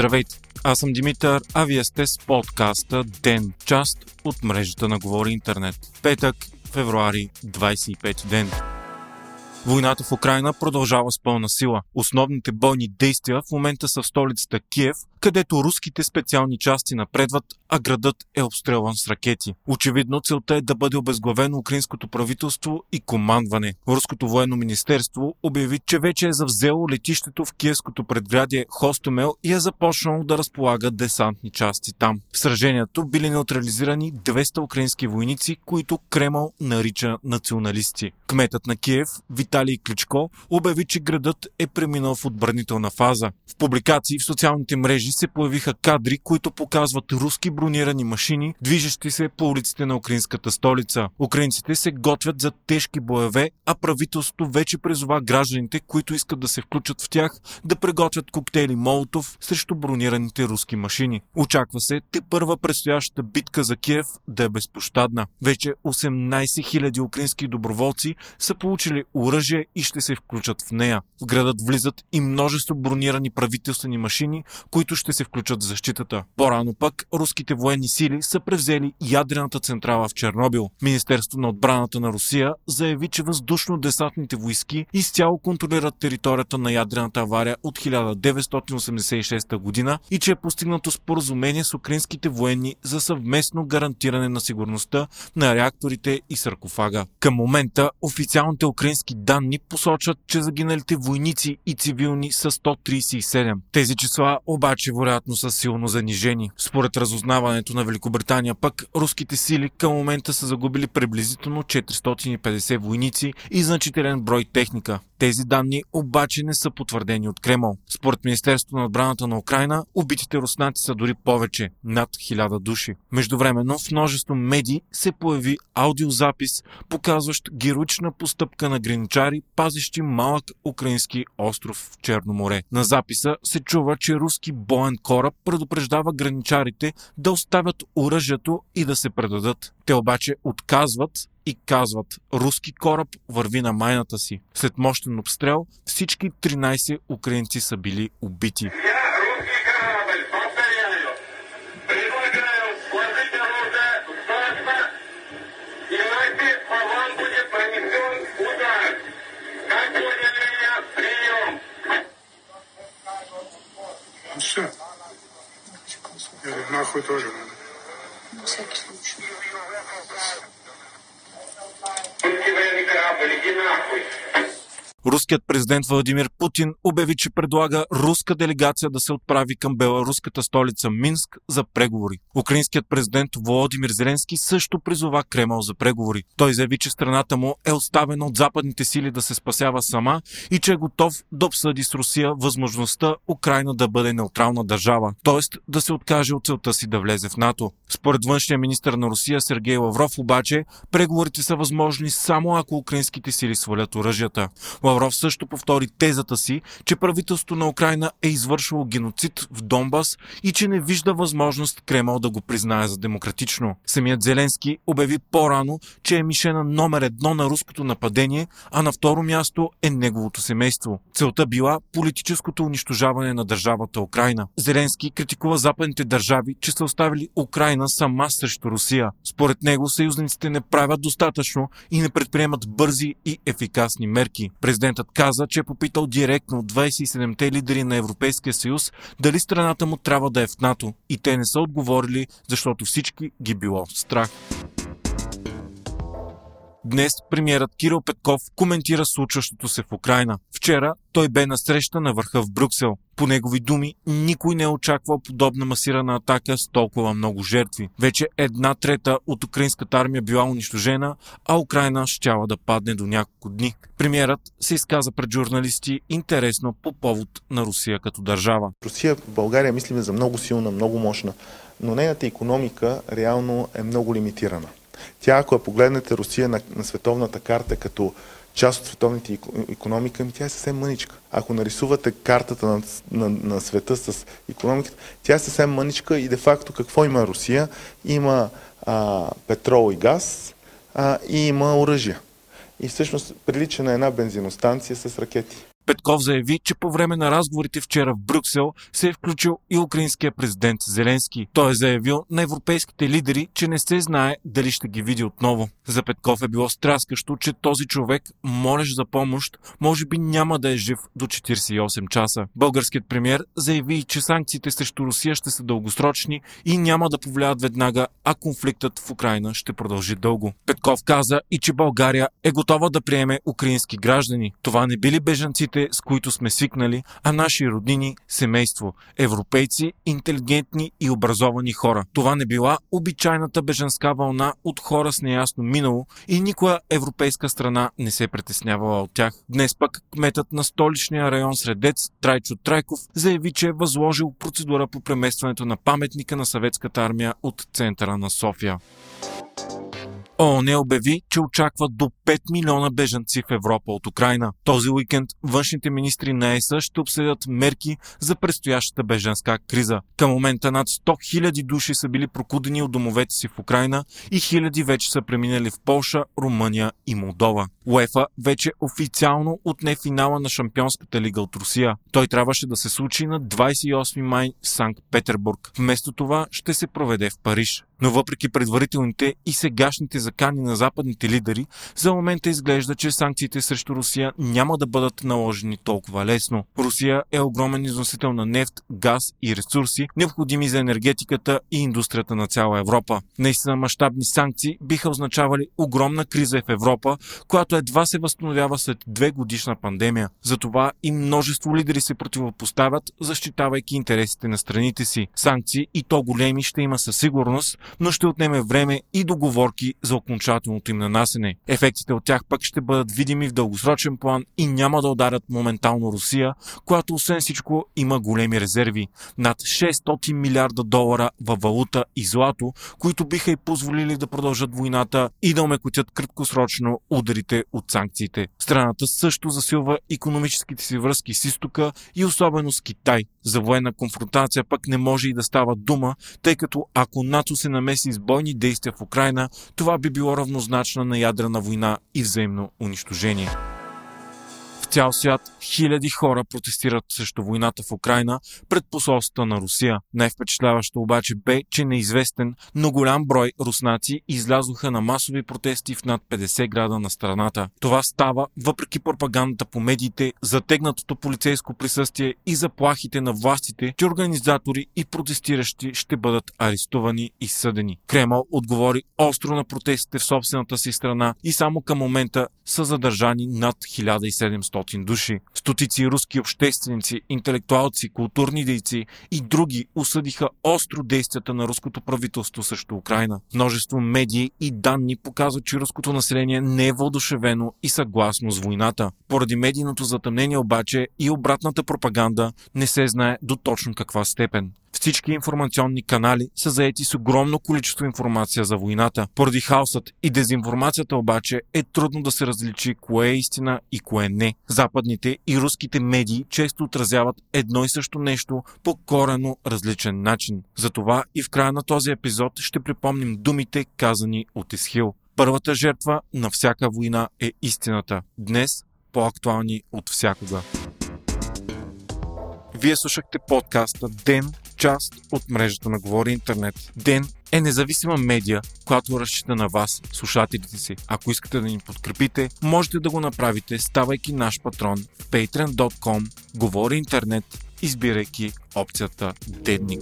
Здравейте! Аз съм Димитър, а вие сте с подкаста Ден, част от мрежата на Говори Интернет. Петък, февруари, 25 ден. Войната в Украина продължава с пълна сила. Основните бойни действия в момента са в столицата Киев, където руските специални части напредват, а градът е обстрелван с ракети. Очевидно целта е да бъде обезглавено украинското правителство и командване. Руското военно министерство обяви, че вече е завзело летището в киевското предградие Хостомел и е започнало да разполага десантни части там. В сражението били неутрализирани 200 украински войници, които Кремъл нарича националисти. Кметът на Киев, Виталий Кличко, обяви, че градът е преминал в отбранителна фаза. В публикации в социалните мрежи мрежи се появиха кадри, които показват руски бронирани машини, движещи се по улиците на украинската столица. Украинците се готвят за тежки боеве, а правителството вече призова гражданите, които искат да се включат в тях, да приготвят коктейли Молотов срещу бронираните руски машини. Очаква се те първа предстоящата битка за Киев да е безпощадна. Вече 18 000 украински доброволци са получили оръжие и ще се включат в нея. В градът влизат и множество бронирани правителствени машини, които ще се включат в защитата. По-рано пък руските военни сили са превзели ядрената централа в Чернобил. Министерството на отбраната на Русия заяви, че въздушно-десантните войски изцяло контролират територията на ядрената авария от 1986 година и че е постигнато споразумение с украинските военни за съвместно гарантиране на сигурността на реакторите и саркофага. Към момента официалните украински данни посочват, че загиналите войници и цивилни са 137. Тези числа обаче че вероятно са силно занижени. Според разузнаването на Великобритания пък, руските сили към момента са загубили приблизително 450 войници и значителен брой техника. Тези данни обаче не са потвърдени от Кремъл. Според Министерството на отбраната на Украина, убитите руснаци са дори повече над 1000 души. Междувременно в множество медии се появи аудиозапис, показващ героична постъпка на граничари, пазещи малък украински остров в Черно море. На записа се чува, че руски боен кораб предупреждава граничарите да оставят оръжието и да се предадат. Те обаче отказват и казват руски кораб върви на майната си. След мощен обстрел всички 13 украинци са били убити. Все. Я нахуй тоже надо. На всякий случай. इसकी वजह से खराब बनी जी मैं आपको Руският президент Владимир Путин обяви, че предлага руска делегация да се отправи към беларуската столица Минск за преговори. Украинският президент Володимир Зеленски също призова Кремъл за преговори. Той заяви, че страната му е оставена от западните сили да се спасява сама и че е готов да обсъди с Русия възможността Украина да бъде неутрална държава, т.е. да се откаже от целта си да влезе в НАТО. Според външния министр на Русия Сергей Лавров обаче, преговорите са възможни само ако украинските сили свалят оръжията. Лавров също повтори тезата си, че правителството на Украина е извършило геноцид в Донбас и че не вижда възможност Кремъл да го признае за демократично. Самият Зеленски обяви по-рано, че е мишена номер едно на руското нападение, а на второ място е неговото семейство. Целта била политическото унищожаване на държавата Украина. Зеленски критикува западните държави, че са оставили Украина сама срещу Русия. Според него съюзниците не правят достатъчно и не предприемат бързи и ефикасни мерки. Президентът каза, че е попитал директно 27-те лидери на Европейския съюз дали страната му трябва да е в НАТО и те не са отговорили, защото всички ги било страх. Днес премиерът Кирил Петков коментира случващото се в Украина. Вчера той бе на среща на върха в Брюксел. По негови думи, никой не е очаквал подобна масирана атака с толкова много жертви. Вече една трета от украинската армия била унищожена, а Украина щяла да падне до няколко дни. Премьерът се изказа пред журналисти интересно по повод на Русия като държава. Русия в България мислиме за много силна, много мощна, но нейната економика реално е много лимитирана. Тя, ако я погледнете Русия на, на световната карта като част от световната економика, тя е съвсем мъничка. Ако нарисувате картата на, на, на света с економиката, тя е съвсем мъничка и де-факто какво има Русия? Има а, петрол и газ а, и има оръжие. И всъщност прилича на една бензиностанция с ракети. Петков заяви, че по време на разговорите вчера в Брюксел се е включил и украинския президент Зеленски. Той е заявил на европейските лидери, че не се знае дали ще ги види отново. За Петков е било страскащо, че този човек, молеш за помощ, може би няма да е жив до 48 часа. Българският премьер заяви, че санкциите срещу Русия ще са дългосрочни и няма да повлияват веднага, а конфликтът в Украина ще продължи дълго. Петков каза и че България е готова да приеме украински граждани. Това не били бежанците, с които сме свикнали, а наши роднини, семейство, европейци, интелигентни и образовани хора. Това не била обичайната бежанска вълна от хора с неясно минало и никоя европейска страна не се притеснявала от тях. Днес пък кметът на столичния район Средец Трайчо Трайков заяви, че е възложил процедура по преместването на паметника на съветската армия от центъра на София. ООН обяви, че очаква до 5 милиона бежанци в Европа от Украина. Този уикенд външните министри на ЕС ще обсъдят мерки за предстоящата бежанска криза. Към момента над 100 000 души са били прокудени от домовете си в Украина и хиляди вече са преминали в Полша, Румъния и Молдова. УЕФА вече официално отне финала на Шампионската лига от Русия. Той трябваше да се случи на 28 май в Санкт-Петербург. Вместо това ще се проведе в Париж. Но въпреки предварителните и сегашните закани на западните лидери, за момента изглежда, че санкциите срещу Русия няма да бъдат наложени толкова лесно. Русия е огромен износител на нефт, газ и ресурси, необходими за енергетиката и индустрията на цяла Европа. Наистина мащабни санкции биха означавали огромна криза в Европа, която едва се възстановява след две годишна пандемия. Затова и множество лидери се противопоставят, защитавайки интересите на страните си. Санкции и то големи ще има със сигурност, но ще отнеме време и договорки за окончателното им нанасене. Ефектите от тях пък ще бъдат видими в дългосрочен план и няма да ударят моментално Русия, която освен всичко има големи резерви. Над 600 милиарда долара във валута и злато, които биха и позволили да продължат войната и да омекотят краткосрочно ударите от санкциите. Страната също засилва економическите си връзки с изтока и особено с Китай. За военна конфронтация пък не може и да става дума, тъй като ако НАТО се намеси с бойни действия в Украина, това би било равнозначно на ядрена война и взаимно унищожение цял свят хиляди хора протестират срещу войната в Украина пред посолствата на Русия. Най-впечатляващо обаче бе, че неизвестен, но голям брой руснаци излязоха на масови протести в над 50 града на страната. Това става въпреки пропагандата по медиите, затегнатото полицейско присъствие и заплахите на властите, че организатори и протестиращи ще бъдат арестувани и съдени. Кремъл отговори остро на протестите в собствената си страна и само към момента са задържани над 1700 500 души. Стотици руски общественици, интелектуалци, културни дейци и други осъдиха остро действията на руското правителство срещу Украина. Множество медии и данни показват, че руското население не е въодушевено и съгласно с войната. Поради медийното затъмнение обаче и обратната пропаганда не се знае до точно каква степен. Всички информационни канали са заети с огромно количество информация за войната. Поради хаосът и дезинформацията обаче е трудно да се различи кое е истина и кое не. Западните и руските медии често отразяват едно и също нещо по корено различен начин. Затова и в края на този епизод ще припомним думите казани от Исхил. Първата жертва на всяка война е истината. Днес по-актуални от всякога. Вие слушахте подкаста Ден част от мрежата на Говори Интернет. Ден е независима медия, която разчита на вас, слушателите си. Ако искате да ни подкрепите, можете да го направите, ставайки наш патрон в patreon.com Говори Интернет, избирайки опцията Дедник.